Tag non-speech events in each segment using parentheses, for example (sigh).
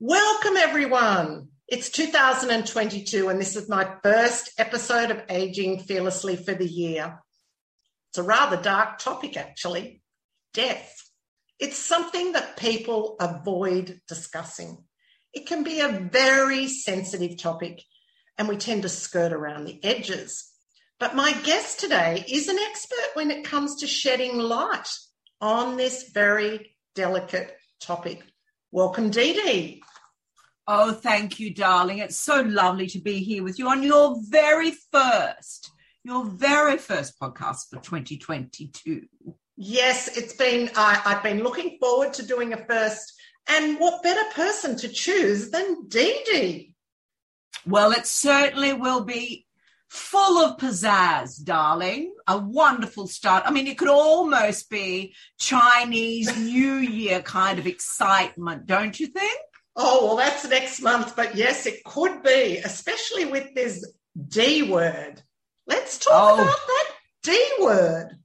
Welcome, everyone. It's 2022, and this is my first episode of Aging Fearlessly for the year. It's a rather dark topic, actually death. It's something that people avoid discussing. It can be a very sensitive topic, and we tend to skirt around the edges. But my guest today is an expert when it comes to shedding light on this very delicate topic. Welcome, Dee Dee. Oh, thank you, darling. It's so lovely to be here with you on your very first, your very first podcast for 2022. Yes, it's been, uh, I've been looking forward to doing a first. And what better person to choose than Dee Dee? Well, it certainly will be full of pizzazz, darling. A wonderful start. I mean, it could almost be Chinese New Year kind of excitement, don't you think? Oh, well, that's next month. But yes, it could be, especially with this D word. Let's talk oh. about that D word.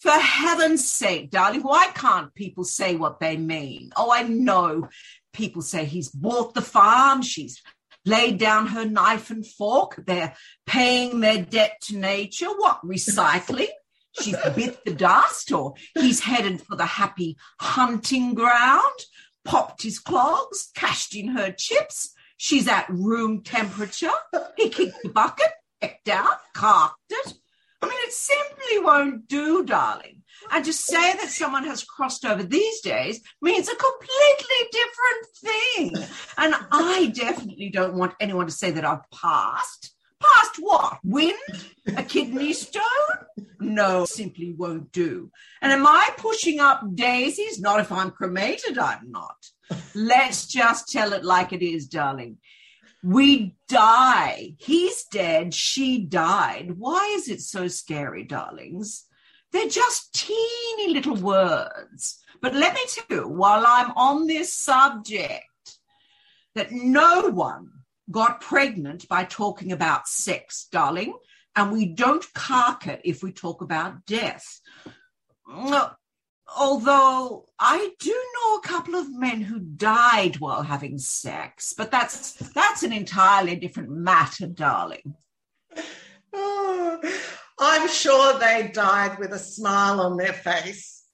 For heaven's sake, darling, why can't people say what they mean? Oh, I know people say he's bought the farm, she's laid down her knife and fork, they're paying their debt to nature. What, recycling? She's bit the dust, or he's headed for the happy hunting ground popped his clogs, cashed in her chips. She's at room temperature. He kicked the bucket, pecked out, carked it. I mean, it simply won't do, darling. And to say that someone has crossed over these days means a completely different thing. And I definitely don't want anyone to say that I've passed. Past what? Wind? A kidney stone? No, simply won't do. And am I pushing up daisies? Not if I'm cremated, I'm not. Let's just tell it like it is, darling. We die. He's dead. She died. Why is it so scary, darlings? They're just teeny little words. But let me tell you, while I'm on this subject, that no one got pregnant by talking about sex, darling, and we don't cark it if we talk about death. Although I do know a couple of men who died while having sex, but that's that's an entirely different matter, darling. Oh, I'm sure they died with a smile on their face.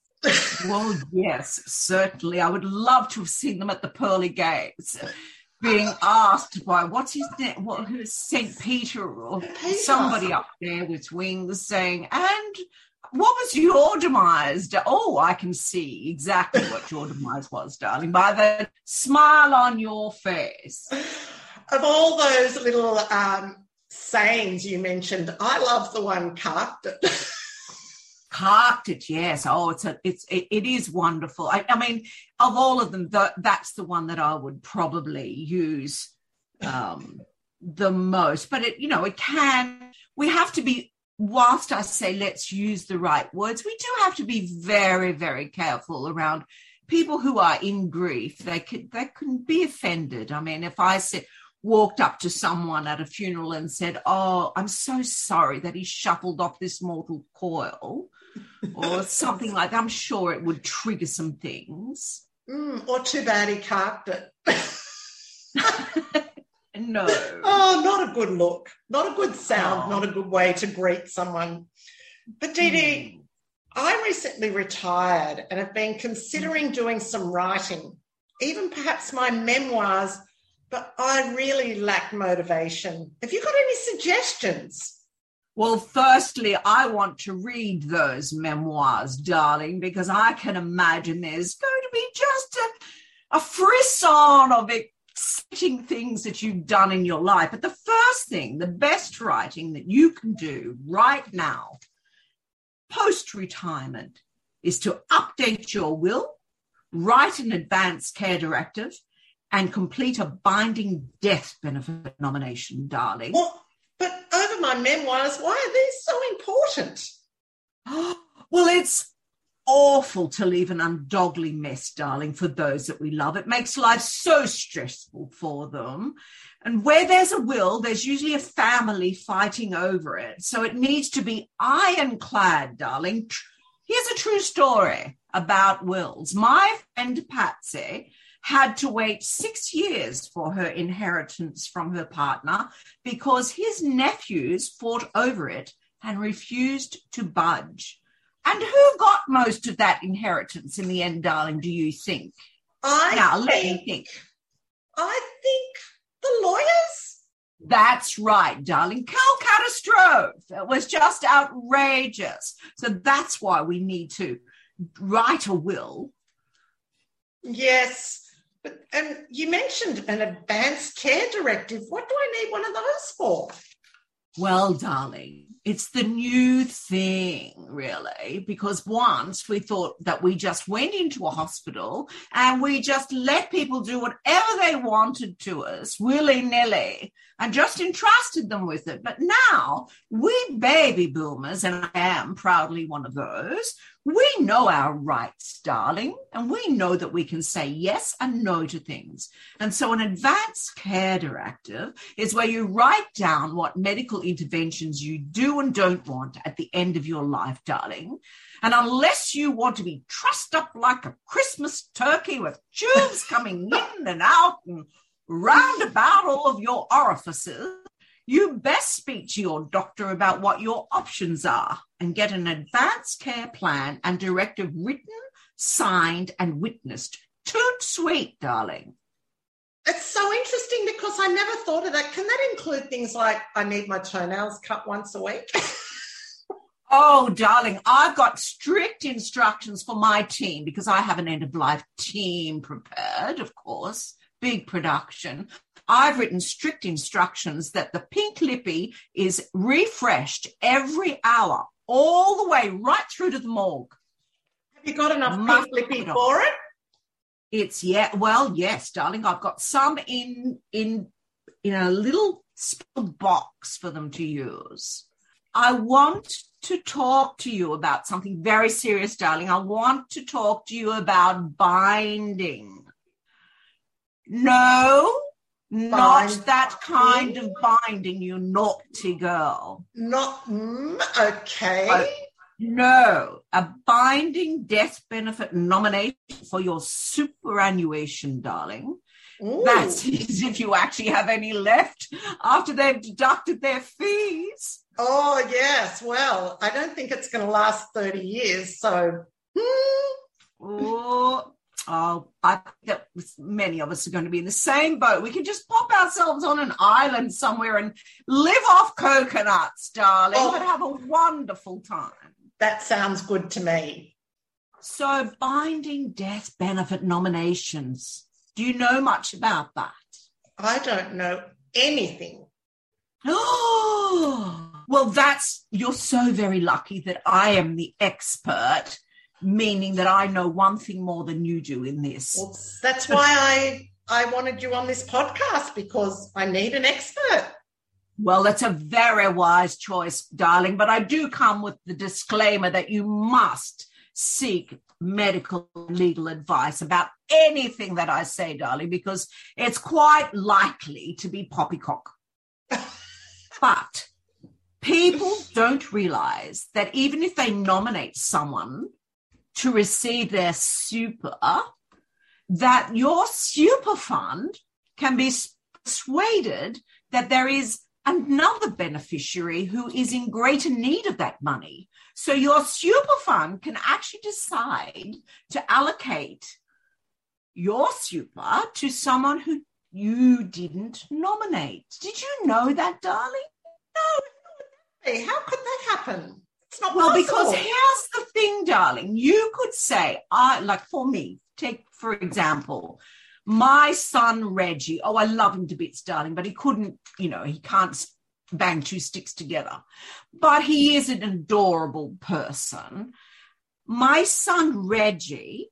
well, yes, certainly. I would love to have seen them at the pearly gates being asked by what's his name, what who's Saint Peter or Peter. somebody up there with wings saying, and what was your demise? Oh, I can see exactly what your demise was, darling, by the smile on your face. Of all those little um, sayings you mentioned, I love the one carked it. (laughs) carked it yes. Oh it's a it's it, it is wonderful. I, I, mean of all of them the, that's the one that i would probably use um the most. But it you know it can we have to be whilst i say let's use the right words we do have to be very very careful around people who are in grief. They could they can be offended. I mean if i said walked up to someone at a funeral and said, Oh, I'm so sorry that he shuffled off this mortal coil or something like that. I'm sure it would trigger some things. Mm, or too bad he carked it. (laughs) no. Oh, not a good look. Not a good sound. Not a good way to greet someone. But Dee Dee, mm. I recently retired and have been considering doing some writing, even perhaps my memoirs, but I really lack motivation. Have you got any suggestions? Well, firstly, I want to read those memoirs, darling, because I can imagine there's going to be just a, a frisson of exciting things that you've done in your life. But the first thing, the best writing that you can do right now, post retirement, is to update your will, write an advance care directive, and complete a binding death benefit nomination, darling. Well, but my memoirs, why are these so important? (gasps) well, it's awful to leave an undogly mess, darling, for those that we love. It makes life so stressful for them. And where there's a will, there's usually a family fighting over it. So it needs to be ironclad, darling. Here's a true story about wills. My friend Patsy had to wait six years for her inheritance from her partner because his nephews fought over it and refused to budge. And who got most of that inheritance in the end, darling, do you think? I now, think, let me think. I think the lawyers. That's right, darling. Calcutta Strove. It was just outrageous. So that's why we need to write a will. Yes. But and you mentioned an advanced care directive. What do I need one of those for? Well, darling, it's the new thing, really, because once we thought that we just went into a hospital and we just let people do whatever they wanted to us willy nilly and just entrusted them with it. But now we baby boomers, and I am proudly one of those, we know our rights, darling, and we know that we can say yes and no to things. And so, an advanced care directive is where you write down what medical interventions you do and don't want at the end of your life, darling. And unless you want to be trussed up like a Christmas turkey with tubes coming in and out and round about all of your orifices, you best speak to your doctor about what your options are and get an advance care plan and directive written, signed, and witnessed. Toot sweet, darling. It's so interesting because I never thought of that. Can that include things like I need my toenails cut once a week? (laughs) oh, darling, I've got strict instructions for my team because I have an end of life team prepared, of course, big production. I've written strict instructions that the pink lippy is refreshed every hour, all the way right through to the morgue. Have you got enough pink lippy for it? It's yeah, well, yes, darling. I've got some in in in a little box for them to use. I want to talk to you about something very serious, darling. I want to talk to you about binding. No, not that kind of binding, you naughty girl. Not mm, okay. No, a binding death benefit nomination for your superannuation, darling. Ooh. That's (laughs) if you actually have any left after they've deducted their fees. Oh, yes. Well, I don't think it's going to last 30 years. So, hmm. oh, Oh, I think that many of us are going to be in the same boat. We can just pop ourselves on an island somewhere and live off coconuts, darling, oh, but have a wonderful time. That sounds good to me. So, binding death benefit nominations. Do you know much about that? I don't know anything. Oh, (gasps) well, that's, you're so very lucky that I am the expert meaning that I know one thing more than you do in this. Well, that's why I I wanted you on this podcast because I need an expert. Well, that's a very wise choice, darling, but I do come with the disclaimer that you must seek medical legal advice about anything that I say, darling, because it's quite likely to be poppycock. (laughs) but people don't realize that even if they nominate someone to receive their super, that your super fund can be persuaded that there is another beneficiary who is in greater need of that money. So your super fund can actually decide to allocate your super to someone who you didn't nominate. Did you know that, darling? No. How could that happen? It's well, possible. because here's the thing, darling. You could say, I like for me, take for example, my son Reggie. Oh, I love him to bits, darling, but he couldn't, you know, he can't bang two sticks together. But he is an adorable person. my son Reggie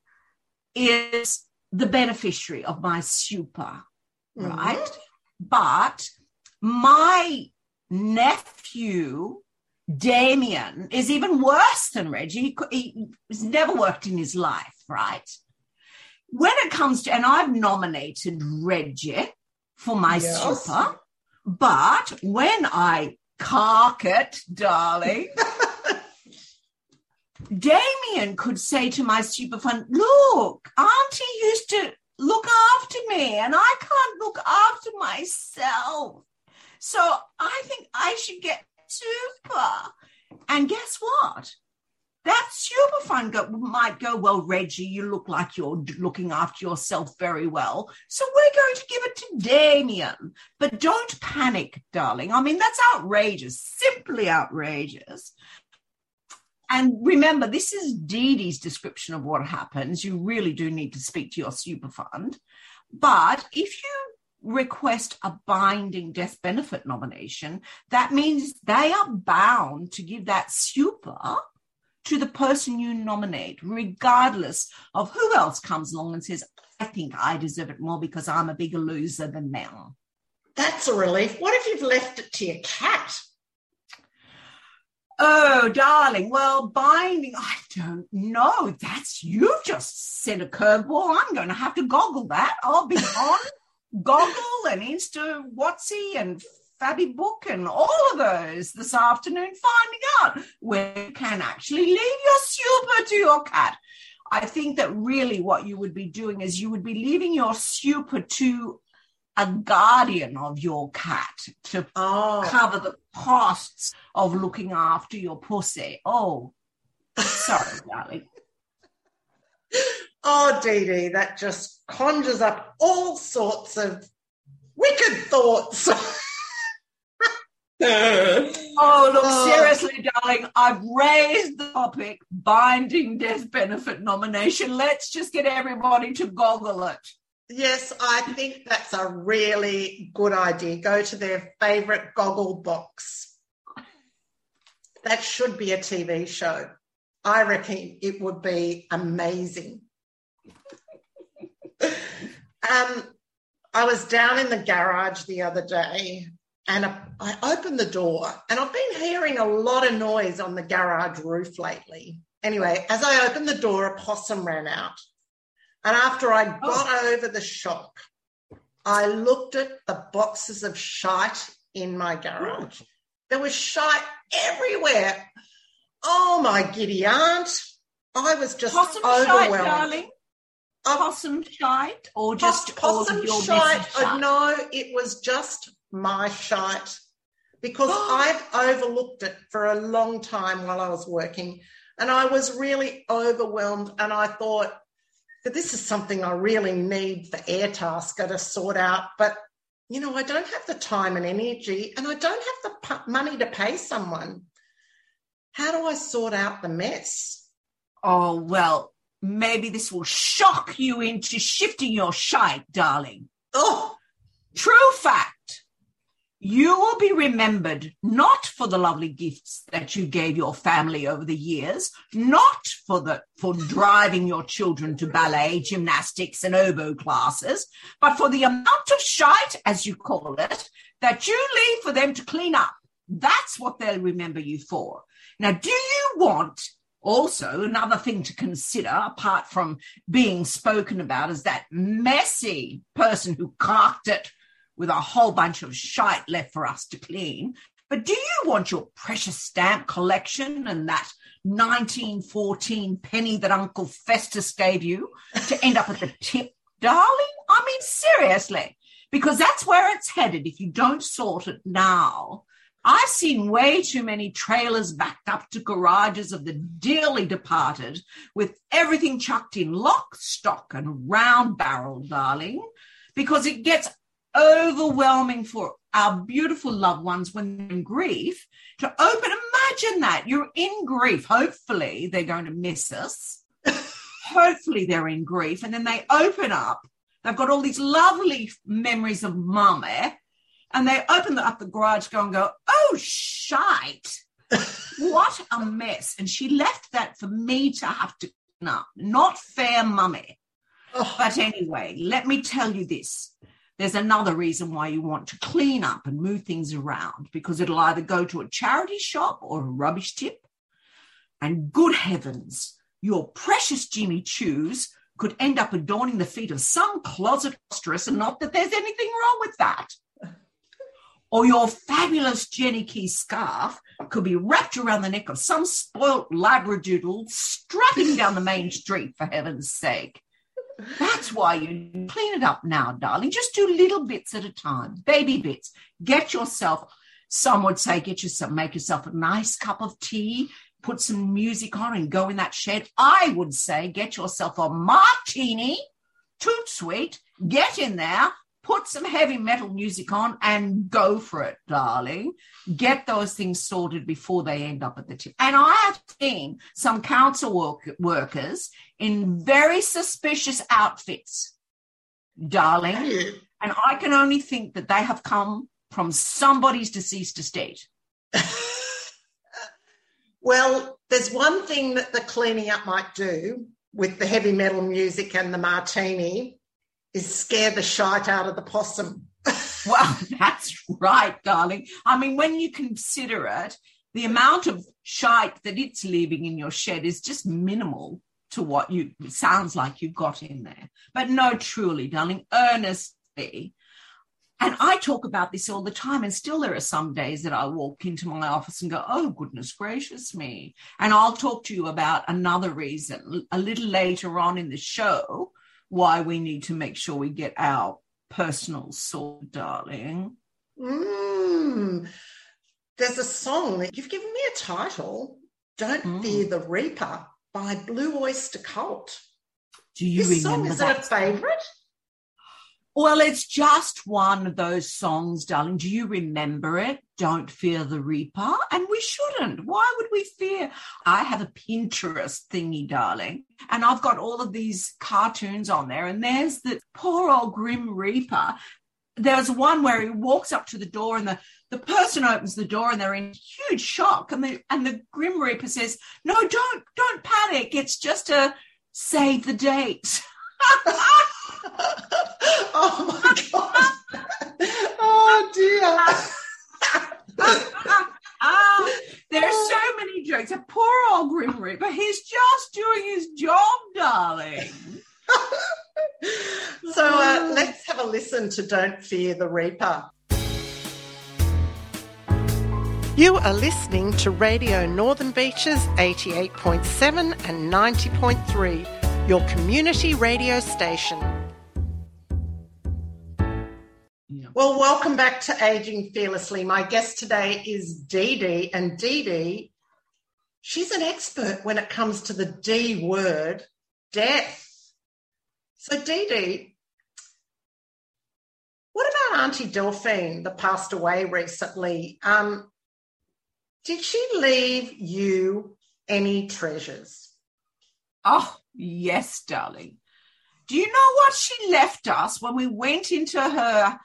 is the beneficiary of my super, Mhm. right? But my nephew Damien is even worse than Reggie. He, he, he's never worked in his life, right? When it comes to, and I've nominated Reggie for my Yes. super, but when I cark it, darling, (laughs) Damien could say to my super fund, look, Auntie used to look after me and I can't look after myself. So I think I should get super. And guess what? That super fund go, might go, well, Reggie, you look like you're looking after yourself very well. So we're going to give it to Damien. But don't panic, darling. I mean, that's outrageous, simply outrageous. And remember, this is Dee Dee's description of what happens. You really do need to speak to your super fund. But if you request a binding death benefit nomination, that means they are bound to give that super to the person you nominate, regardless of who else comes along and says, I think I deserve it more because I'm a bigger loser than them. That's a relief. What if you've left it to your cat? Oh, darling. Well, binding, I don't know. That's you've just sent a curveball. I'm going to have to goggle that. I'll be (laughs) on Goggle and Insta Watsy and Fabby Book and all of those this afternoon, finding out where you can actually leave your super to your cat. I think that really what you would be doing is you would be leaving your super to a guardian of your cat to Oh, cover the costs of looking after your pussy. Oh, sorry, (laughs) darling. oh, Dee Dee, that just conjures up all sorts of wicked thoughts. (laughs) Oh, look, Oh. seriously, darling, I've raised the topic binding death benefit nomination. Let's just get everybody to goggle it. Yes, I think that's a really good idea. Go to their favorite goggle box. That should be a TV show. I reckon it would be amazing. (laughs) um, I was down in the garage the other day and I opened the door and I've been hearing a lot of noise on the garage roof lately. Anyway, as I opened the door, a possum ran out. And after I oh. got over the shock, I looked at the boxes of shite in my garage. There was shite everywhere. Oh my giddy aunt. I was just Possum shite, overwhelmed. darling. Oh, Possum shite, or just all possum of your shite. Oh, shite? Uh, no, it was just my shite because (gasps) I've overlooked it for a long time while I was working. And I was really overwhelmed. And I thought that this is something I really need the Airtasker to sort out. But, you know, I don't have the time and energy and I don't have the p- money to pay someone. How do I sort out the mess? Oh, well, maybe this will shock you into shifting your shite, darling. Oh, True fact. You will be remembered not for the lovely gifts that you gave your family over the years, not for the for driving your children to ballet, gymnastics, and oboe classes, but for the amount of shite, as you call it, that you leave for them to clean up. That's what they'll remember you for. Now, do you want also another thing to consider, apart from being spoken about, as that messy person who carked it with a whole bunch of shite left for us to clean. But do you want your precious stamp collection and that 1914 penny that Uncle Festus gave you to end up at the tip, darling? I mean, seriously, because that's where it's headed if you don't sort it now. I've seen way too many trailers backed up to garages of the dearly departed with everything chucked in lock, stock, and round barrel, darling, because it gets overwhelming for our beautiful loved ones when they're in grief to open. Imagine that you're in grief. Hopefully, they're going to miss us. Hopefully, they're in grief. And then they open up. They've got all these lovely memories of eh? And they open up the garage, go and go, oh, shite. what a mess. And she left that for me to have to clean up. Not fair, mummy. Oh, But anyway, let me tell you this. There's another reason why you want to clean up and move things around because it'll either go to a charity shop or a rubbish tip. And good heavens, your precious Jimmy Choos could end up adorning the feet of some closet mistress, and not that there's anything wrong with that. Or your fabulous Jenny Kee scarf could be wrapped around the neck of some spoilt labradoodle strutting down the main street, for heaven's sake. That's why you clean it up now, darling. Just do little bits at a time, baby bits. Get yourself, some would say, get yourself, make yourself a nice cup of tea, put some music on and go in that shed. I would say, get yourself a martini, toot sweet, get in there, put some heavy metal music on and go for it, darling. Get those things sorted before they end up at the tip. And I have seen some council work- workers in very suspicious outfits, darling. And I can only think that they have come from somebody's deceased estate. (laughs) well, there's one thing that the cleaning up might do with the heavy metal music and the martini is scare the shite out of the possum. (laughs) Well, that's right, darling. I mean, when you consider it, the amount of shite that it's leaving in your shed is just minimal to what you sounds like you've got in there. But no, truly, darling, earnestly. And I talk about this all the time, and still there are some days that I walk into my office and go, Oh, goodness gracious me. And I'll talk to you about another reason a little later on in the show why we need to make sure we get our personal sort, darling. Mm. There's a song that you've given me a title, Don't Mm. Fear the Reaper by Blue Oyster Cult. Do you this song, remember is that? it a favourite? Well, it's just one of those songs, darling. Do you remember it? Don't fear the Reaper. And we shouldn't. Why would we fear? I have a Pinterest thingy, darling, and I've got all of these cartoons on there. And there's the poor old Grim Reaper. There's one where he walks up to the door and the, the person opens the door and they're in huge shock. And the, and the Grim Reaper says, No, don't, don't panic. It's just a save the date. (laughs) (laughs) oh my God. (laughs) oh dear. (laughs) ah, there's so many jokes. A poor old Grim Reaper. He's just doing his job, darling. (laughs) so uh, let's have a listen to Don't Fear the Reaper. You are listening to Radio Northern Beaches 88.7 and 90.3, your community radio station. Well, welcome back to Aging Fearlessly. My guest today is Dee Dee, and Dee Dee, she's an expert when it comes to the D word, death. So, Dee Dee, what about Auntie Delphine that passed away recently? Um, did she leave you any treasures? Oh, yes, darling. Do you know what she left us when we went into her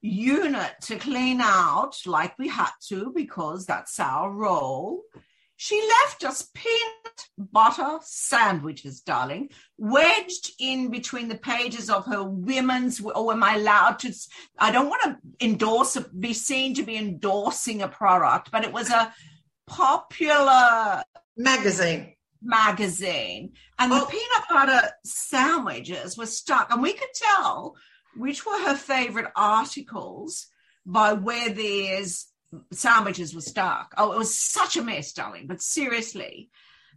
unit to clean out like we had to because that's our role? She left us peanut butter sandwiches, darling, wedged in between the pages of her women's. Or am I allowed to? I don't want to endorse, be seen to be endorsing a product, but it was a popular Magazine. magazine and Oh. the peanut butter sandwiches were stuck and we could tell which were her favorite articles by where these sandwiches were stuck. Oh it was such a mess darling but seriously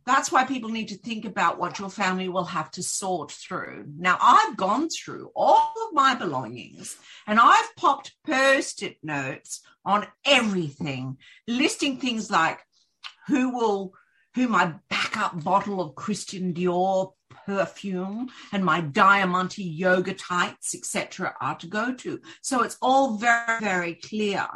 that's why people need to think about what your family will have to sort through. Now i've gone through all of my belongings and i've popped post-it notes on everything listing things like who will who my backup bottle of Christian Dior perfume and my Diamante yoga tights, etc., are to go to. So it's all very, very clear.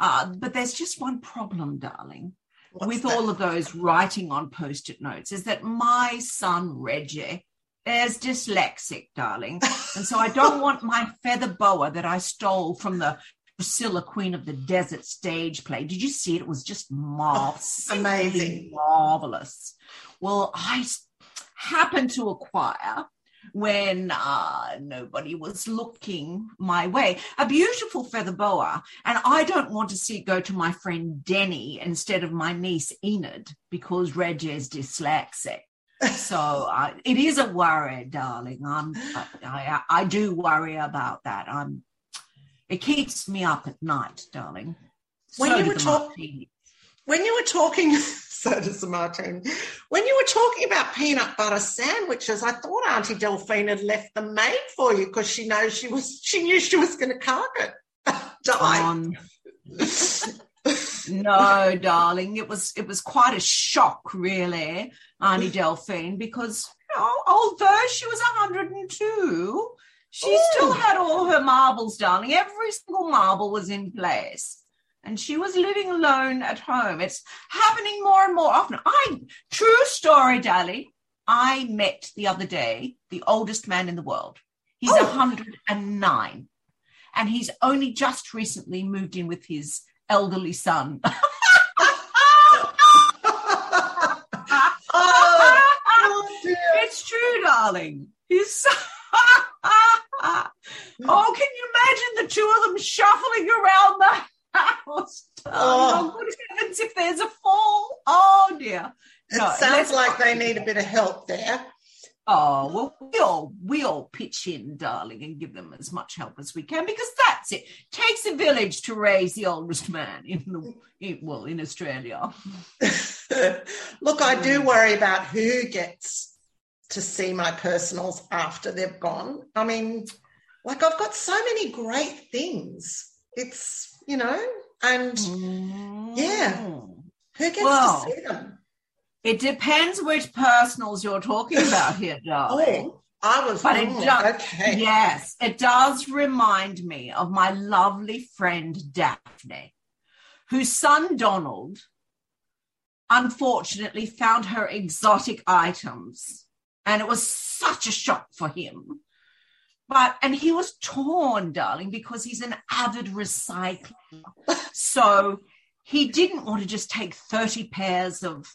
Uh, but there's just one problem, darling, What's with that? all of those writing on post-it notes is that my son Reggie is dyslexic, darling. And so I don't (laughs) want my feather boa that I stole from the Priscilla, Queen of the Desert stage play. Did you see it? It was just marvelous. Oh, amazing. Marvelous. Well, I happened to acquire when uh, nobody was looking my way. A beautiful feather boa. And I don't want to see it go to my friend Denny instead of my niece Enid because Reg is dyslexic. so uh, it is a worry, darling. I'm, I, I, I do worry about that. I'm. It keeps me up at night, darling. When so you were talking, when you were talking so does the martini. When you were talking about peanut butter sandwiches, I thought Auntie Delphine had left them made for you because she knows she was she knew she was going to cark it. (laughs) Die. Um, no, darling, it was it was quite a shock, really, Auntie Delphine, because you know, although she was 102, she Ooh. still had all her marbles, darling. Every single marble was in place and she was living alone at home. It's happening more and more often. I, true story, Dali. I met the other day the oldest man in the world. He's oh. 109 and he's only just recently moved in with his elderly son. (laughs) (laughs) oh, it's true, darling. He's so oh, can you imagine the two of them shuffling around the house. Oh. what happens if there's a fall? Oh dear. No, it sounds like they need a bit of help there. Oh well, we all we all pitch in, darling, and give them as much help as we can because that's it. Takes a village to raise the oldest man in the in, well in Australia. (laughs) Look, I do worry about who gets to see my personals after they've gone. I mean, like I've got so many great things. It's you know, and mm. yeah, who gets well, to see them? It depends which personals you're talking about here, (laughs) darling. Oh, I was but it does, okay. Yes, it does remind me of my lovely friend Daphne, whose son Donald unfortunately found her exotic items. And it was such a shock for him but and he was torn, darling, because he's an avid recycler. (laughs) so he didn't want to just take 30 pairs of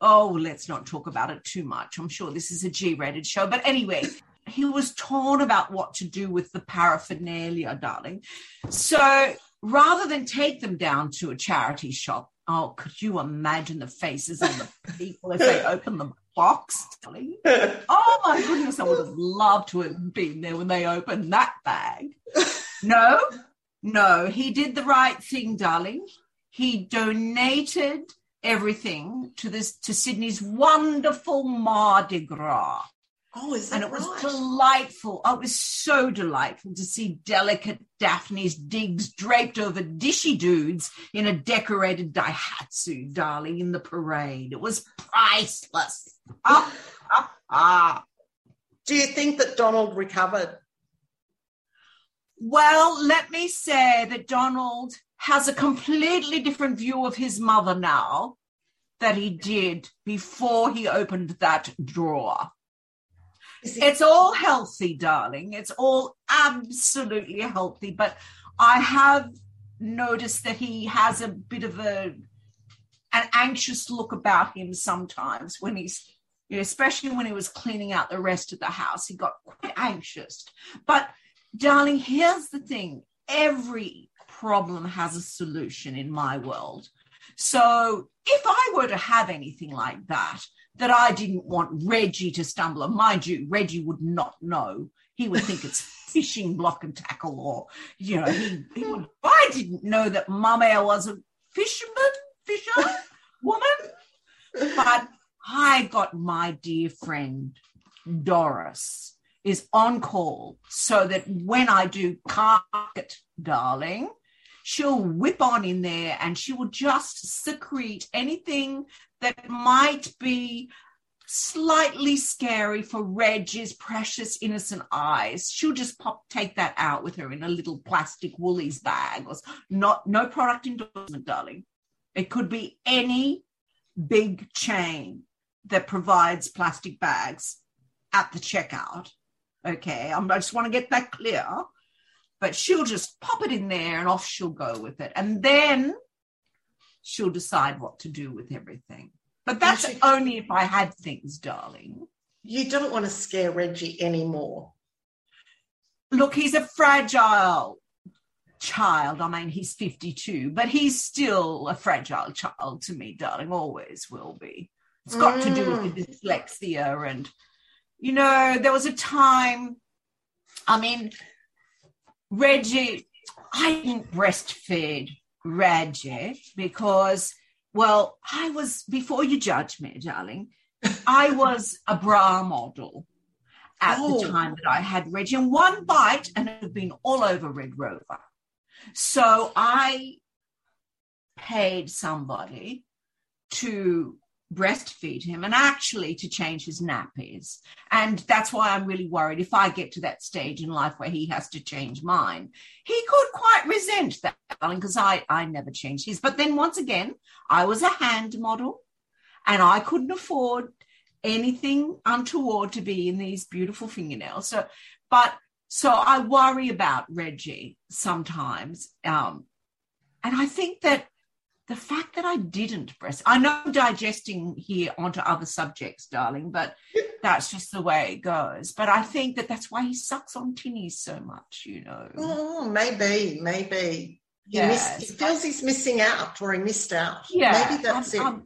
oh, let's not talk about it too much. I'm sure this is a G-rated show. But anyway, he was torn about what to do with the paraphernalia, darling. So rather than take them down to a charity shop, oh, could you imagine the faces of the people if they (laughs) open the box. Darling? Oh my goodness, I would have loved to have been there when they opened that bag. (laughs) No, no, he did the right thing, darling. He donated everything to this to Sydney's wonderful Mardi Gras. Oh, is that And it right? was delightful. Oh, it was so delightful to see delicate Daphne's digs draped over dishy dudes in a decorated Daihatsu, darling, in the parade. It was priceless. Ah, ah, ah. Do you think that Donald recovered? Well, let me say that Donald has a completely different view of his mother now that he did before he opened that drawer. It's all healthy, darling. It's all absolutely healthy. But I have noticed that he has a bit of a an anxious look about him sometimes when he's especially when he was cleaning out the rest of the house, he got quite anxious. But darling, here's the thing. Every problem has a solution in my world. So if I were to have anything like that, that I didn't want Reggie to stumble. And mind you, Reggie would not know. He would think it's (laughs) fishing block and tackle, or you know, he, he would. I didn't know that Mum was a fisherman, fisher woman, but I got my dear friend Doris is on call so that when I do carpet, darling, she'll whip on in there and she will just secrete anything that might be slightly scary for Reg's precious innocent eyes. She'll just pop take that out with her in a little plastic Woolies bag. Or not no product endorsement, darling. It could be any big chain that provides plastic bags at the checkout. Okay, I just want to get that clear. But she'll just pop it in there and off she'll go with it. And then she'll decide what to do with everything. But that's should, only if I had things, darling. You don't want to scare Reggie anymore. Look, he's a fragile child. I mean, he's 52, but he's still a fragile child to me, darling, always will be. It's got mm. to do with the mm. dyslexia. And, you know, there was a time, I mean, Reggie, I didn't breastfeed Reggie because, well, I was, before you judge me, darling, I (laughs) was a bra model at oh. the time that I had Reggie, and one bite, and it had been all over Red Rover. So I paid somebody to breastfeed him and actually to change his nappies. And that's why I'm really worried if I get to that stage in life where he has to change mine. He could quite resent that, because I, I never changed his. But then once again, I was a hand model and I couldn't afford anything untoward to be in these beautiful fingernails. So, but so I worry about Reggie sometimes. Um, and I think that the fact that I didn't breast, I know I'm digesting here onto other subjects, darling, but (laughs) that's just the way it goes. But I think that that's why he sucks on tinnies so much, you know. Oh, maybe, maybe. He, yes. he feels he's missing out or he missed out. Yeah. Maybe that's um, it. Um,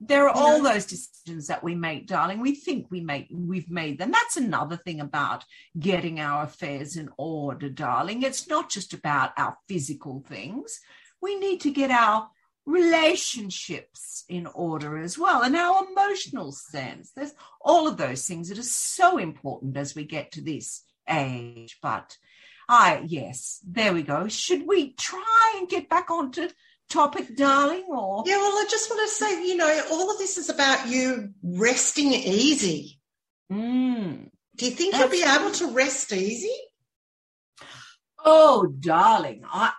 there are all those decisions that we make, darling. We think we make we've made them. That's another thing about getting our affairs in order, darling. It's not just about our physical things. We need to get our relationships in order as well and our emotional sense. There's all of those things that are so important as we get to this age. But I yes, there we go. Should we try and get back onto topic, darling? Or yeah, well, I just want to say, you know, all of this is about you resting easy. Mm. Do you think you'll be able to rest easy? Oh, darling, I,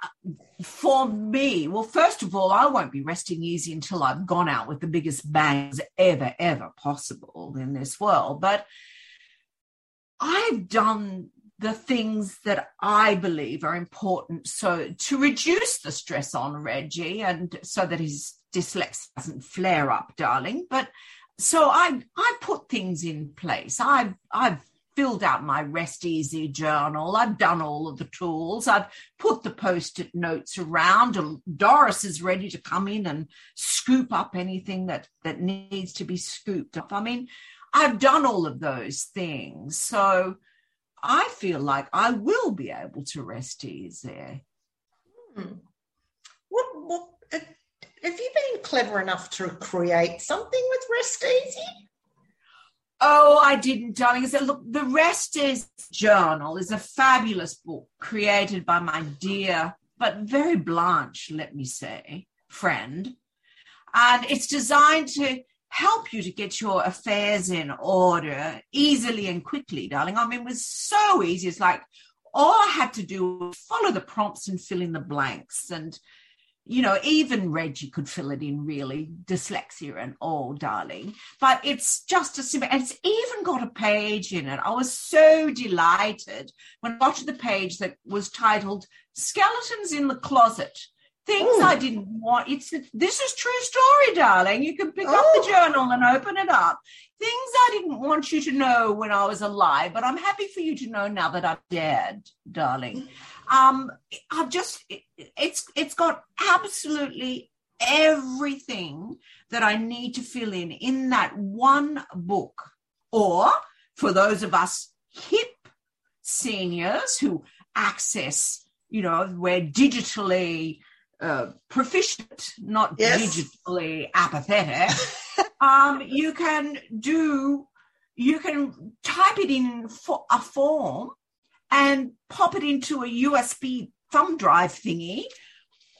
for me, well, first of all, I won't be resting easy until I've gone out with the biggest bangs ever, ever possible in this world. But I've done the things that I believe are important. So to reduce the stress on Reggie and so that his dyslexia doesn't flare up, darling. But so I I put things in place. I've I've filled out my rest easy journal. I've done all of the tools. I've put the post-it notes around. Doris is ready to come in and scoop up anything that that needs to be scooped up. I mean, I've done all of those things. So I feel like I will be able to rest easy. Hmm. What, what, have you been clever enough to create something with Rest Easy? Oh, I didn't, darling. I said, look, the Rest Easy Journal is a fabulous book created by my dear, but very Blanche, let me say, friend. And it's designed to help you to get your affairs in order easily and quickly, darling. I mean, it was so easy. It's like all I had to do was follow the prompts and fill in the blanks. And, you know, even Reggie could fill it in really, dyslexia and all, darling. But it's just a simple, and it's even got a page in it. I was so delighted when I got to the page that was titled Skeletons in the Closet things Ooh. I didn't want. It's this is true story, darling. You can pick up the oh. journal and open it up. Things I didn't want you to know when I was alive, but I'm happy for you to know now that I'm dead, darling. Um, I've just it, it's it's got absolutely everything that I need to fill in in that one book. Or for those of us hip seniors who access, you know, we're digitally uh, proficient, not yes. digitally apathetic, (laughs) um, you can do, you can type it in for a form and pop it into a USB thumb drive thingy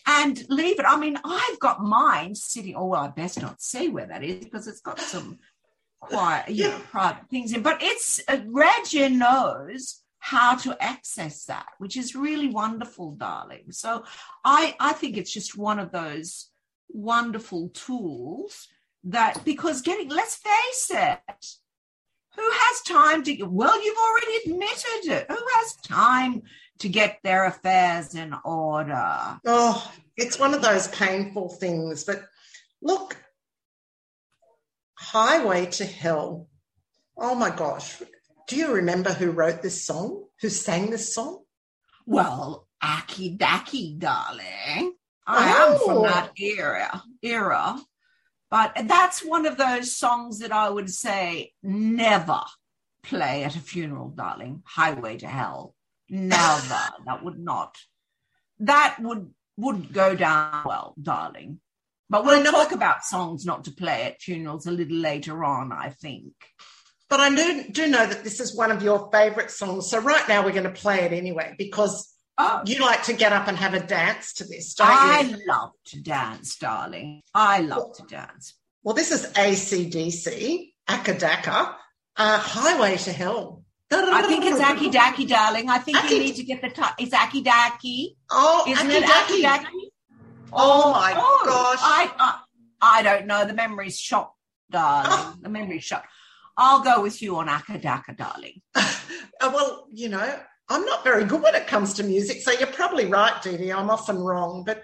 and leave it. I mean, I've got mine sitting. Oh, well, I best not say where that is because it's got some quiet, you know, private things in. But it's uh, knows how to access that, which is really wonderful, darling. So I, I think it's just one of those wonderful tools that because getting let's face it, who has time to well, you've already admitted it. Who has time to get their affairs in order. Oh, it's one of those painful things. But look, Highway to Hell. Oh my gosh. Do you remember who wrote this song? Who sang this song? Well, Acca Dacca, darling. I am from Oh. that era era. But that's one of those songs that I would say never play at a funeral, darling. Highway to Hell. Never. (laughs) that would not. That would wouldn't go down well, darling. But we'll talk about songs not to play at funerals a little later on, I think. But I do, do know that this is one of your favourite songs. So right now we're going to play it anyway because Oh, you like to get up and have a dance to this, don't I you? love to dance, darling. I love to dance. Well, this is ACDC, Acca Dacca, uh, Highway to Hell. I think it's Aki Daki, darling. I think Aki- you need to get the time. It's Aki Daki. Oh, Isn't it Aki Akidaki. Daki? Oh my gosh. I, I I don't know. The memory's shot, darling. Oh. The memory's shot. I'll go with you on Acca Dacca, darling. (laughs) Uh, well, you know, I'm not very good when it comes to music, so you're probably right, Dee Dee. I'm often wrong, but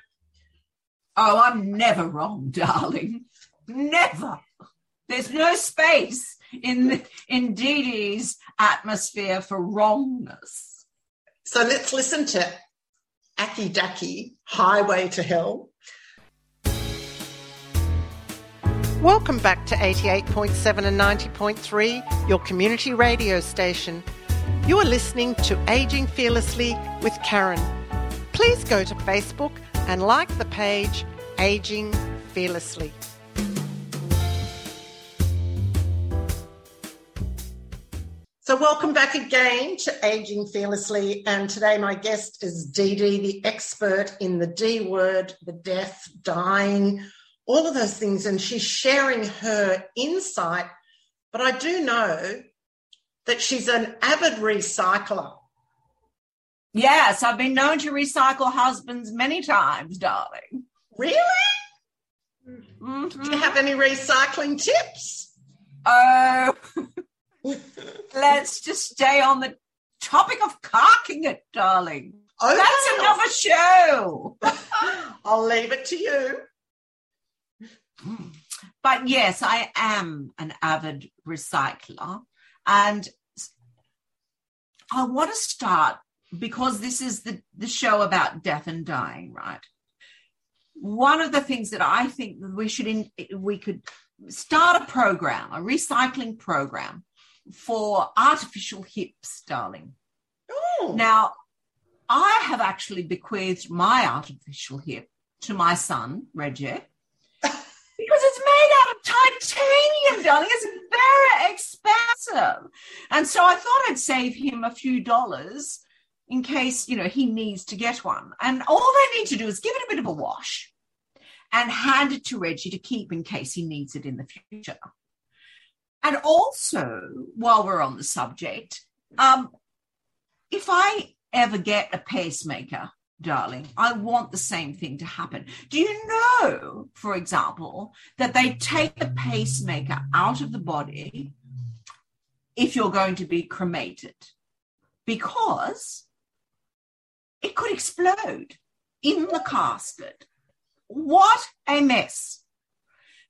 Oh, I'm never wrong, (laughs) darling. Never. There's no space in in Dee Dee's atmosphere for wrongness. so let's listen to Aki Daki, Highway to Hell. Welcome back to 88.7 and 90.3, your community radio station. You are listening to Aging Fearlessly with Karen. Please go to Facebook and like the page Aging Fearlessly. So, welcome back again to Aging Fearlessly. And today, my guest is Dee Dee, the expert in the D word, the death, dying, all of those things. And she's sharing her insight. But I do know that she's an avid recycler. Yes, I've been known to recycle husbands many times, darling. Really? Mhm. Do you have any recycling tips? Oh, (laughs) let's just stay on the topic of carking it, darling. Okay. That's another show. (laughs) I'll leave it to you. But yes, I am an avid recycler. And I want to start because this is the, the show about death and dying, right? One of the things that I think we should in, we could start a program, a recycling program for artificial hips, darling. Oh, Now, I have actually bequeathed my artificial hip to my son, Reggie, because it's made out of titanium, darling. It's very expensive. And so I thought I'd save him a few dollars in case, you know, he needs to get one. And all they need to do is give it a bit of a wash and hand it to Reggie to keep in case he needs it in the future. And also, while we're on the subject, um, if I ever get a pacemaker, darling, I want the same thing to happen. Do you know, for example, that they take the pacemaker out of the body if you're going to be cremated? Because it could explode in the casket. What a mess.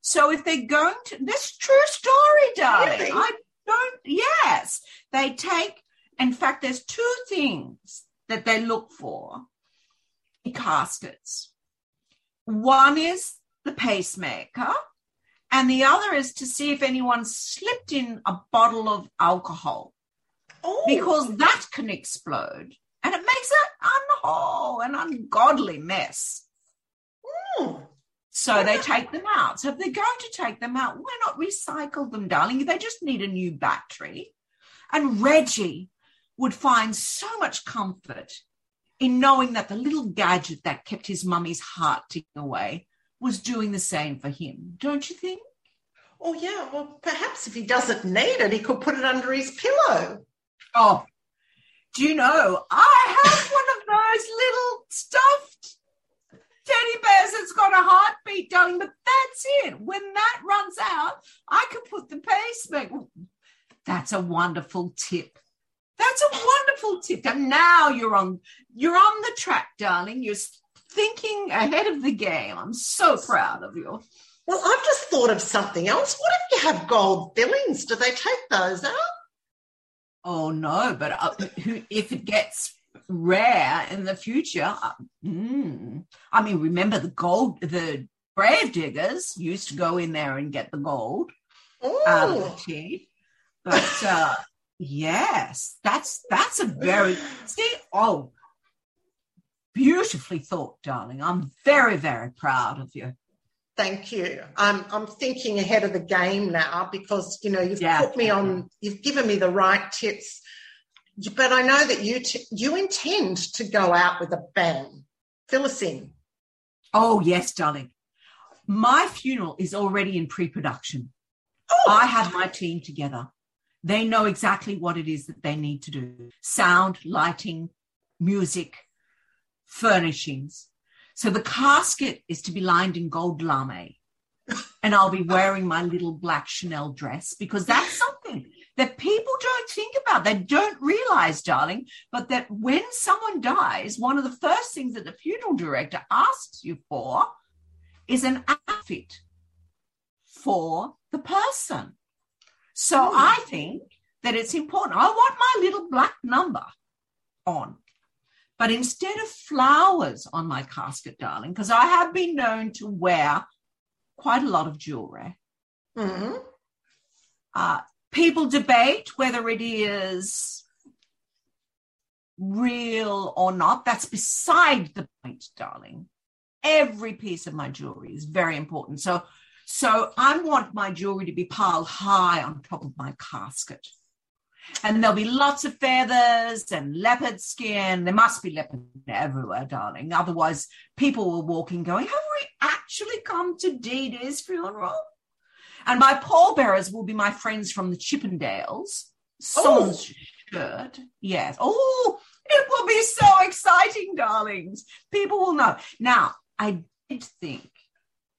So if they're going to, this true story, darling. Really? I don't, yes. They take, in fact, there's two things that they look for caskets. One is the pacemaker, and the other is to see if anyone slipped in a bottle of alcohol oh. because that can explode and it makes an unwhole, an ungodly mess. Hmm. So they take them out. So if they're going to take them out, why not recycle them, darling? They just need a new battery. And Reggie would find so much comfort in knowing that the little gadget that kept his mummy's heart ticking away was doing the same for him. Don't you think? Oh, yeah. Well, perhaps if he doesn't need it, he could put it under his pillow. Oh, do you know, I have one of those little stuffed teddy bears that's got a heartbeat, darling, but that's it. When that runs out, I can put the pacemaker. That's a wonderful tip. That's a wonderful tip. And now you're on you're on the track, darling. You're thinking ahead of the game. I'm so proud of you. Well, I've just thought of something else. What if you have gold fillings? Do they take those out? Oh no, but uh, if it gets rare in the future, uh, mm, I mean, remember the gold, the grave diggers used to go in there and get the gold Ooh. out of the tea. But uh, yes, that's that's a very (sighs) see. Oh, beautifully thought, darling. I'm very very proud of you. Thank you. I'm I'm thinking ahead of the game now because you know you've Yeah. put me on. You've given me the right tips, but I know that you t- you intend to go out with a bang. Fill us in. Oh yes, darling. My funeral is already in pre-production. Oh, I have my team together. They know exactly what it is that they need to do sound, lighting, music, furnishings. So the casket is to be lined in gold lame. And I'll be wearing my little black Chanel dress because that's something that people don't think about. They don't realize, darling, but that when someone dies, one of the first things that the funeral director asks you for is an outfit for the person. So Hmm. I think that it's important. I want my little black number on. But instead of flowers on my casket, darling, because I have been known to wear quite a lot of jewelry, mhm. uh, people debate whether it is real or not. That's beside the point, darling. Every piece of my jewelry is very important. So, so I want my jewelry to be piled high on top of my casket. And there'll be lots of feathers and leopard skin. There must be leopard everywhere, darling. Otherwise, people will walk in going, Have we actually come to Dee Dee's funeral? And my pallbearers will be my friends from the Chippendales. Oh. Someone's shirt. Yes. Oh, it will be so exciting, darlings. People will know. Now, I did think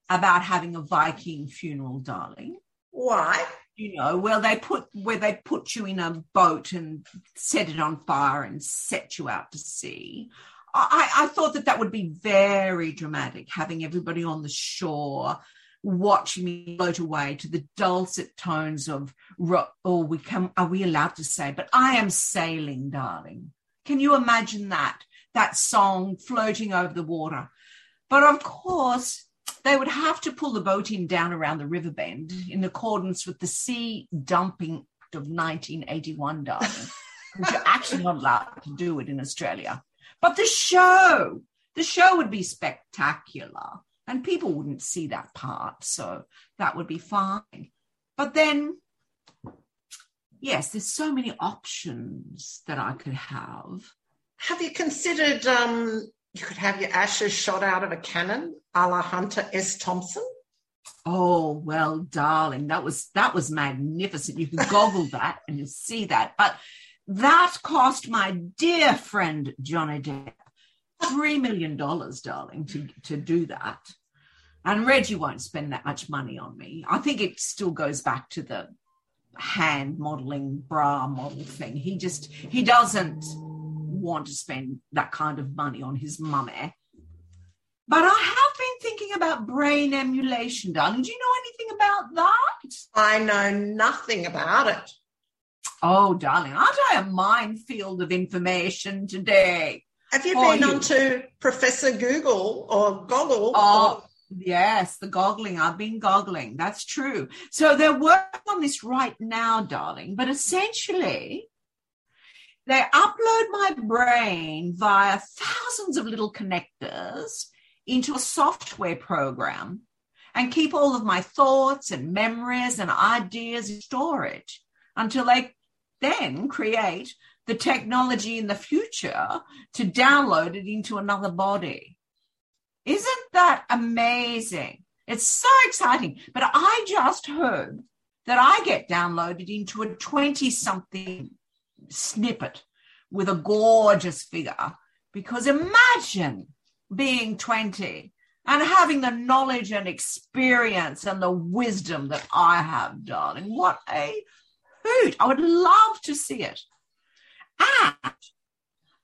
about having a Viking funeral, darling. Why? You know, where they put where they put you in a boat and set it on fire and set you out to sea. I, I thought that that would be very dramatic, having everybody on the shore watching me float away to the dulcet tones of ro- oh we come are we allowed to say but i am sailing darling can you imagine that that song floating over the water but of course they would have to pull the boat in down around the river bend in accordance with the sea dumping Act of 1981 darling (laughs) which you're actually not allowed to do it in australia. But the show the show would be spectacular and people wouldn't see that part so that would be fine. But then yes there's so many options that i could have. Have you considered um, you could have your ashes shot out of a cannon, a la Hunter S. Thompson? oh well darling that was that was magnificent. You can goggle (laughs) that and you'll see that. But that cost my dear friend johnny depp three million dollars darling to to do that. And reggie won't spend that much money on me. I think it still goes back to the hand modeling bra model thing. He just he doesn't want to spend that kind of money on his mummy. But i have about brain emulation darling do you know anything about that I know nothing about it. oh darling aren't i a minefield of information today Have you Oh, been you- on to Professor Google or Goggle? Oh, yes, the goggling. I've been goggling. That's true. So they're working on this right now, darling. But essentially, they upload my brain via thousands of little connectors into a software program and keep all of my thoughts and memories and ideas in storage until they then create the technology in the future to download it into another body. Isn't that amazing? It's so exciting. But I just heard that I get downloaded into a 20 something snippet with a gorgeous figure. Because imagine being 20 and having the knowledge and experience and the wisdom that I have, darling. What a hoot. I would love to see it. And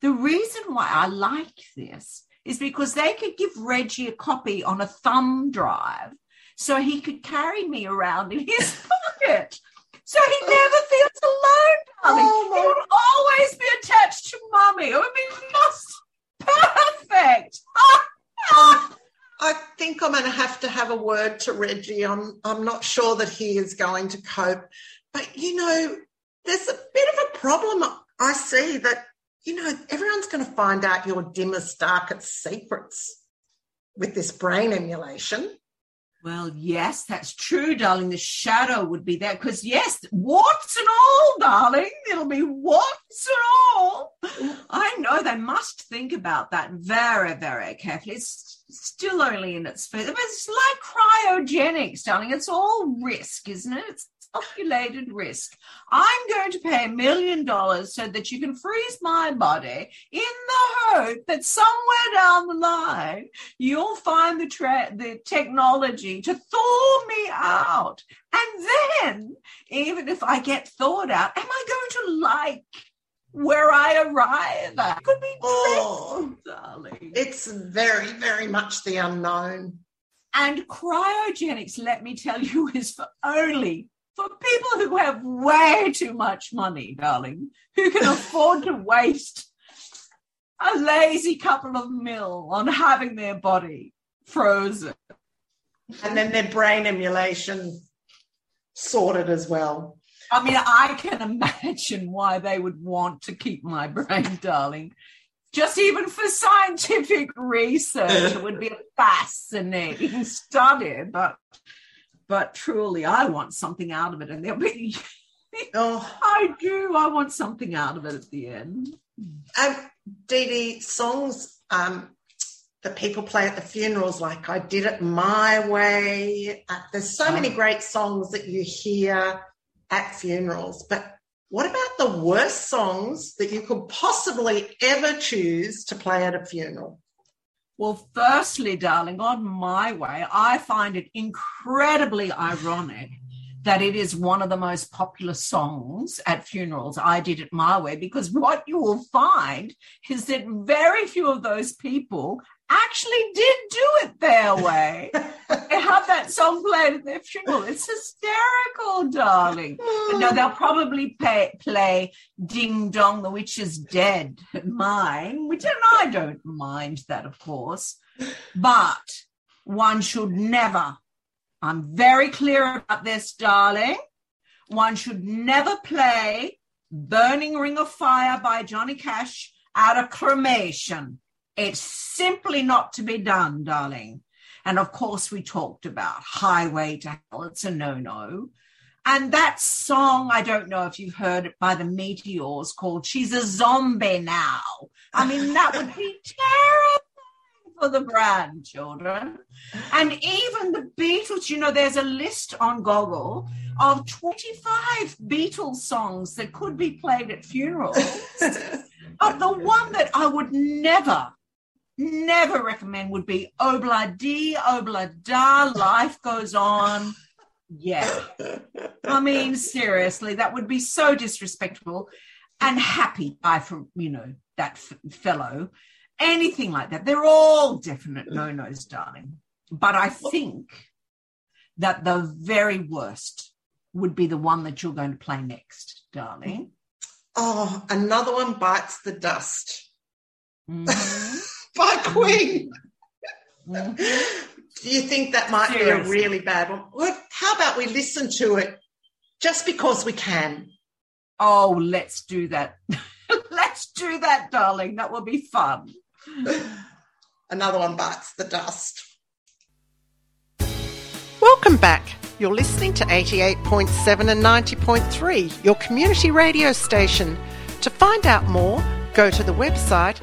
the reason why I like this is because they could give Reggie a copy on a thumb drive so he could carry me around in his (laughs) pocket. So he never feels alone, darling. Oh, he would always be attached to mummy. It would be just perfect. I think I'm going to have to have a word to Reggie. I'm, I'm not sure that he is going to cope. But, you know, there's a bit of a problem I see that, you know, everyone's going to find out your dimmest, darkest secrets with this brain emulation. Well, yes, that's true, darling. The shadow would be there because, yes, warts and all, darling. It'll be warts and all. I know they must think about that very, very carefully. It's still only in its first, but it's like cryogenics, darling. It's all risk, isn't it? It's calculated risk. I'm going to pay a million dollars so that you can freeze my body in the hope that somewhere down the line you'll find the tra- the technology to thaw me out. And then, even if I get thawed out, am I going to like where I arrive at? Could be Oh. dreadful, darling. It's very, very much the unknown. And cryogenics, let me tell you, (laughs) is for only for people who have way too much money, darling, who can afford to waste a lazy couple of mil on having their body frozen. And then their brain emulation sorted as well. I mean, I can imagine why they would want to keep my brain, darling. Just even for scientific research, it would be a fascinating study. But, but truly, I want something out of it, and there'll be. (laughs) Oh, I do. I want something out of it at the end. um, Dee Dee, songs um, that people play at the funerals, like I Did It My Way. Uh, there's so many great songs that you hear at funerals, but what about the worst songs that you could possibly ever choose to play at a funeral? Well, firstly, darling, on my way, I find it incredibly ironic that it is one of the most popular songs at funerals. I did it my way because what you will find is that very few of those people actually did do it their way. That song played at their funeral. It's hysterical, darling. But no, they'll probably pay, play Ding Dong, the Witch is Dead mine, which and I don't mind that, of course. But one should never, I'm very clear about this, darling. One should never play Burning Ring of Fire by Johnny Cash at a cremation. It's simply not to be done, darling. And of course, we talked about Highway to Hell. It's a no no. And that song, I don't know if you've heard it by the Meteors called She's a Zombie Now. I mean, that would be (laughs) terrible for the grandchildren. And even the Beatles, you know, there's a list on Goggle of 25 Beatles songs that could be played at funerals. (laughs) But the one that I would never, never recommend would be Obla Di, Obla Da, Life Goes On. Yeah. I mean, seriously, that would be so disrespectful and happy by from, you know, that f- fellow. Anything like that. They're all definite no nos, darling. But I think that the very worst would be the one that you're going to play next, darling. Oh, another one bites the dust Mhm. By Queen. Mhm. Do you think that might be a really bad one? Well, how about we listen to it just because we can? Oh, let's do that. (laughs) let's do that, darling. That will be fun. Another one bites the dust. Welcome back. You're listening to 88.7 and 90.3, your community radio station. To find out more, go to the website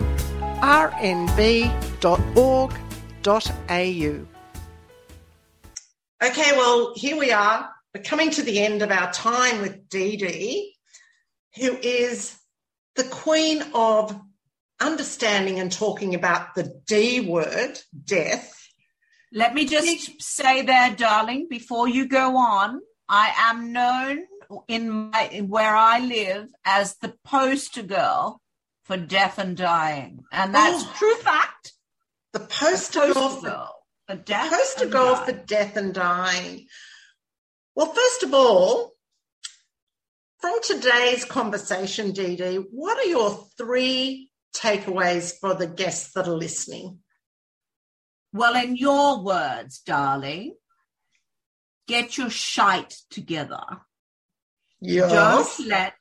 rnb.org.au. Okay, well, here we are. We're coming to the end of our time with Dee Dee, who is the queen of understanding and talking about the D word, death. Let me just say there, darling, before you go on, I am known in my in where I live as the poster girl for death and dying, and oh. that's Oh. true fact. The The poster, girl for girl for death. poster and girl dying. for death and dying. Well, first of all, from today's conversation, Dee Dee, what are your three takeaways for the guests that are listening? Well, in your words, darling, get your shite together. Yes. Don't let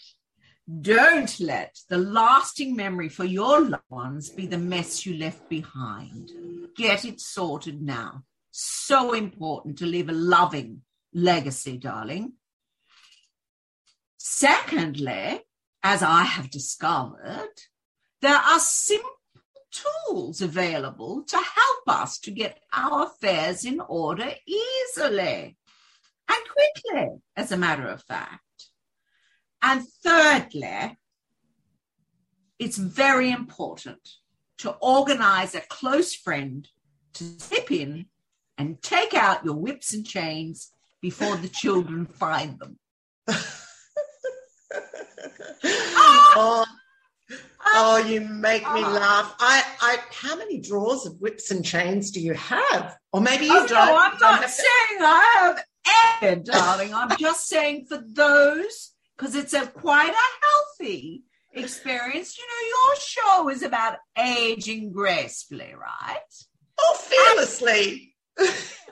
don't let the lasting memory for your loved ones be the mess you left behind. Get it sorted now. So important to leave a loving legacy, darling. Secondly, as I have discovered, there are simple tools available to help us to get our affairs in order easily and quickly, as a matter of fact. And thirdly, it's very important to organize a close friend to zip in and take out your whips and chains before the children find them. (laughs) oh, oh, you make me Ah. laugh. I, I, how many drawers of whips and chains do you have? Or maybe you Oh, don't. no, I'm don't saying I have any, darling. I'm just saying for those, because it's a quite a healthy experience. You know, your show is about aging gracefully, right? Oh, fearlessly.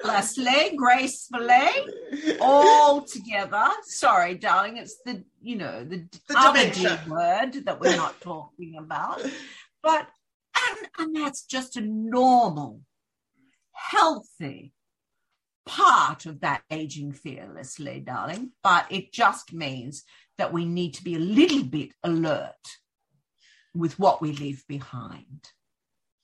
Leslie, gracefully, all together. Sorry, darling, it's the you know the, The other. D word that we're not (laughs) talking about. But and and that's just a normal, healthy part of that aging fearlessly, darling. But it just means that we need to be a little bit alert with what we leave behind.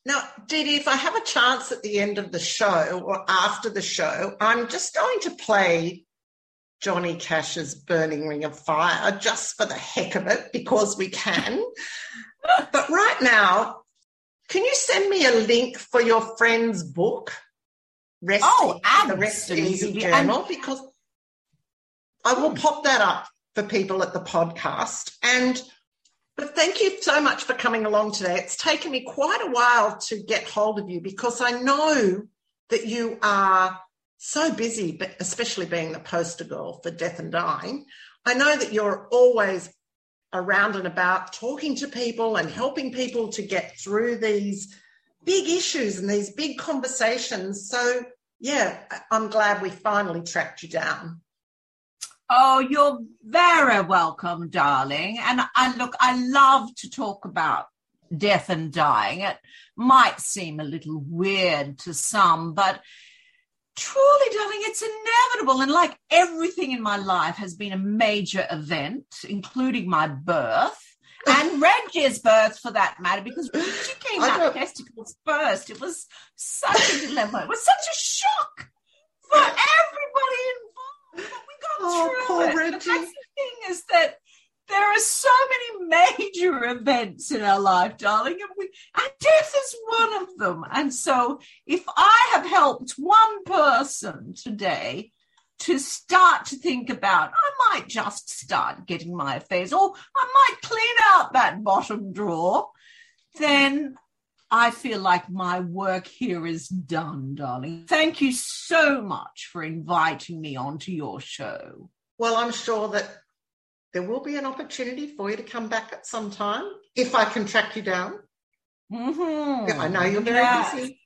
Now, Dee Dee, if I have a chance at the end of the show or after the show, I'm just going to play Johnny Cash's Burning Ring of Fire just for the heck of it because we can. (laughs) but right now, can you send me a link for your friend's book? Rest Oh, the Rest Easy absolutely. Journal because I will pop that up for people at the podcast. And but thank you so much for coming along today. It's taken me quite a while to get hold of you because I know that you are so busy, but especially being the poster girl for death and dying. I know that you're always around and about talking to people and helping people to get through these big issues and these big conversations. So, yeah, I'm glad we finally tracked you down. Oh, you're very welcome, darling. And I look, I love to talk about death and dying. It might seem a little weird to some, but truly, darling, it's inevitable. And like everything in my life has been a major event, including my birth. And Reggie's birth, for that matter, because Reggie came I out don't- testicles first. It was such a dilemma. It was such a shock for everybody involved. But we got Oh, through it. But that's the thing is that there are so many major (laughs) events in our life, darling, and, we, and death is one of them. And so, if I have helped one person today to start to think about, I might just start getting my affairs, or I might clean out that bottom drawer, then I feel like my work here is done, darling. Thank you so much for inviting me onto your show. Well, I'm sure that there will be an opportunity for you to come back at some time if I can track you down. Mhm. I know you're very Yes. busy.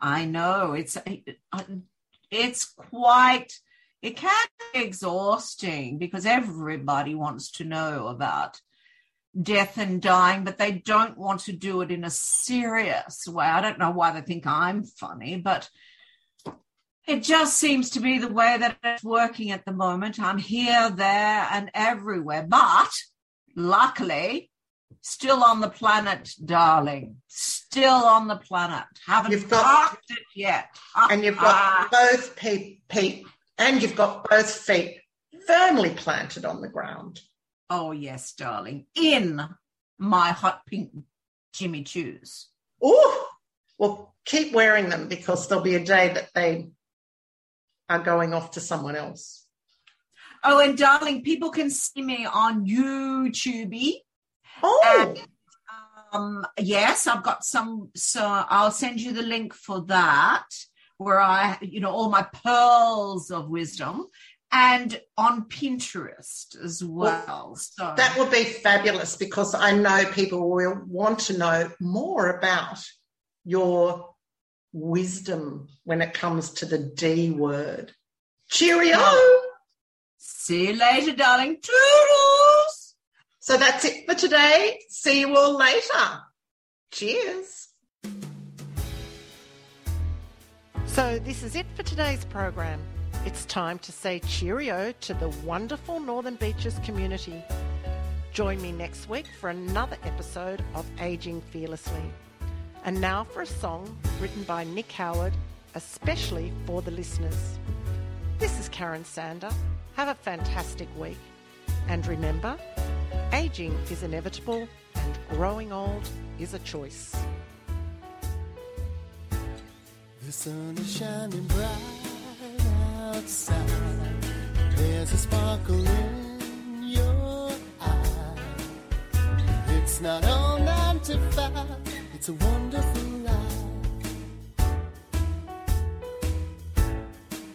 I know it's it's quite it can be exhausting because everybody wants to know about death and dying, but they don't want to do it in a serious way. I don't know why they think I'm funny, but it just seems to be the way that it's working at the moment. I'm here, there, and everywhere. But luckily, still on the planet, darling. Still on the planet. Haven't You've got- parked it yet. And you've Ah. got both feet, feet, and you've got both feet firmly planted on the ground. Oh, yes, darling. In my hot pink Jimmy Choos. Oh, well, keep wearing them because there'll be a day that they are going off to someone else. Oh, and darling, people can see me on YouTube. Oh, And, um, yes, I've got some. So I'll send you the link for that, where I, you know, all my pearls of wisdom, and on Pinterest as well. So that would be fabulous because I know people will want to know more about your wisdom when it comes to the D word. Cheerio. see you later, darling. Toodles. So that's it for today. See you all later. Cheers. So, this is it for today's program. It's time to say cheerio to the wonderful Northern Beaches community. Join me next week for another episode of Aging Fearlessly. And now for a song written by Nick Howard, especially for the listeners. This is Karen Sander. Have a fantastic week. And remember, aging is inevitable and growing old is a choice. The sun is shining bright outside. There's a sparkle in your eye. It's not all nine to five. It's a wonderful life.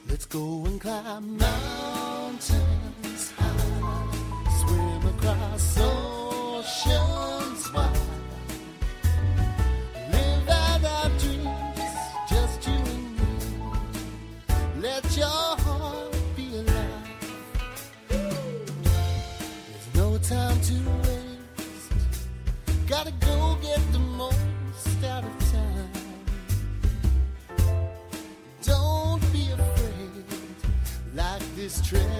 Let's go and climb mountains high. Swim across oceans